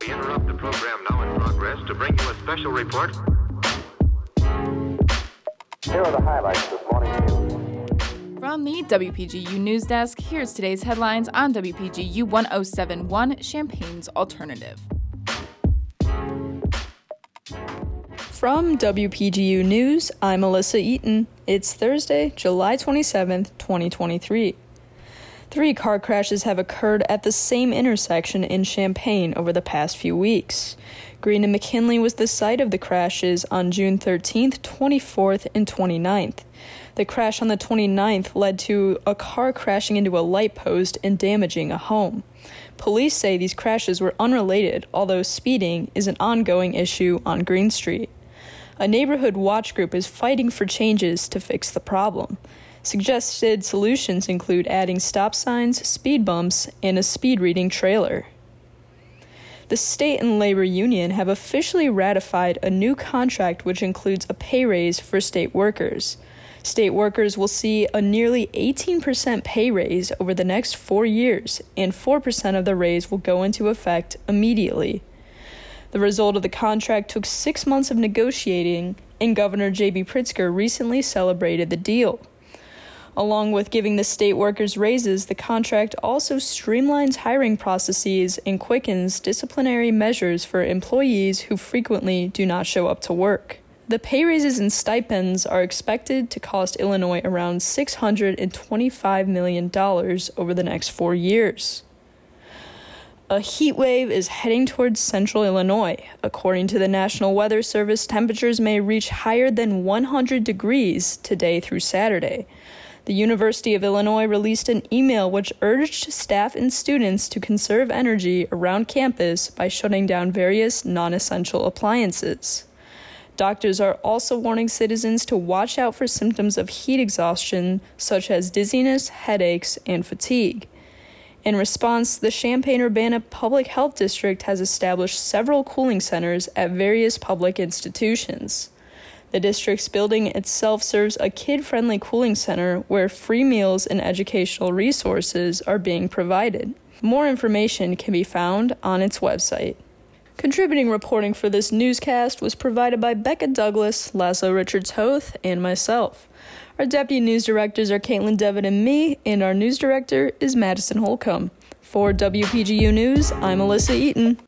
We interrupt the program now in progress to bring you a special report. Here are the highlights this morning. From the WPGU News Desk, here's today's headlines on WPGU 1071 Champaign's Alternative. From WPGU News, I'm Elissa Eaton. It's Thursday, July 27th, 2023. Three car crashes have occurred at the same intersection in Champaign over the past few weeks. Green and McKinley was the site of the crashes on June 13th, 24th, and 29th. The crash on the 29th led to a car crashing into a light post and damaging a home. Police say these crashes were unrelated, although speeding is an ongoing issue on Green Street. A neighborhood watch group is fighting for changes to fix the problem. Suggested solutions include adding stop signs, speed bumps, and a speed reading trailer. The state and labor union have officially ratified a new contract which includes a pay raise for state workers. State workers will see a nearly 18% pay raise over the next four years, and 4% of the raise will go into effect immediately. The result of the contract took six months of negotiating, and Governor J.B. Pritzker recently celebrated the deal. Along with giving the state workers raises, the contract also streamlines hiring processes and quickens disciplinary measures for employees who frequently do not show up to work. The pay raises and stipends are expected to cost Illinois around $625 million over the next four years. A heat wave is heading towards central Illinois. According to the National Weather Service, temperatures may reach higher than 100 degrees today through Saturday. The University of Illinois released an email which urged staff and students to conserve energy around campus by shutting down various non essential appliances. Doctors are also warning citizens to watch out for symptoms of heat exhaustion, such as dizziness, headaches, and fatigue. In response, the Champaign Urbana Public Health District has established several cooling centers at various public institutions. The district's building itself serves a kid friendly cooling center where free meals and educational resources are being provided. More information can be found on its website. Contributing reporting for this newscast was provided by Bekah Douglas, Laszlo Richard Toth, and myself. Our deputy news directors are Caitlin Devitt and me, and our news director is Madison Holcomb. For WPGU News, I'm Elissa Eaton.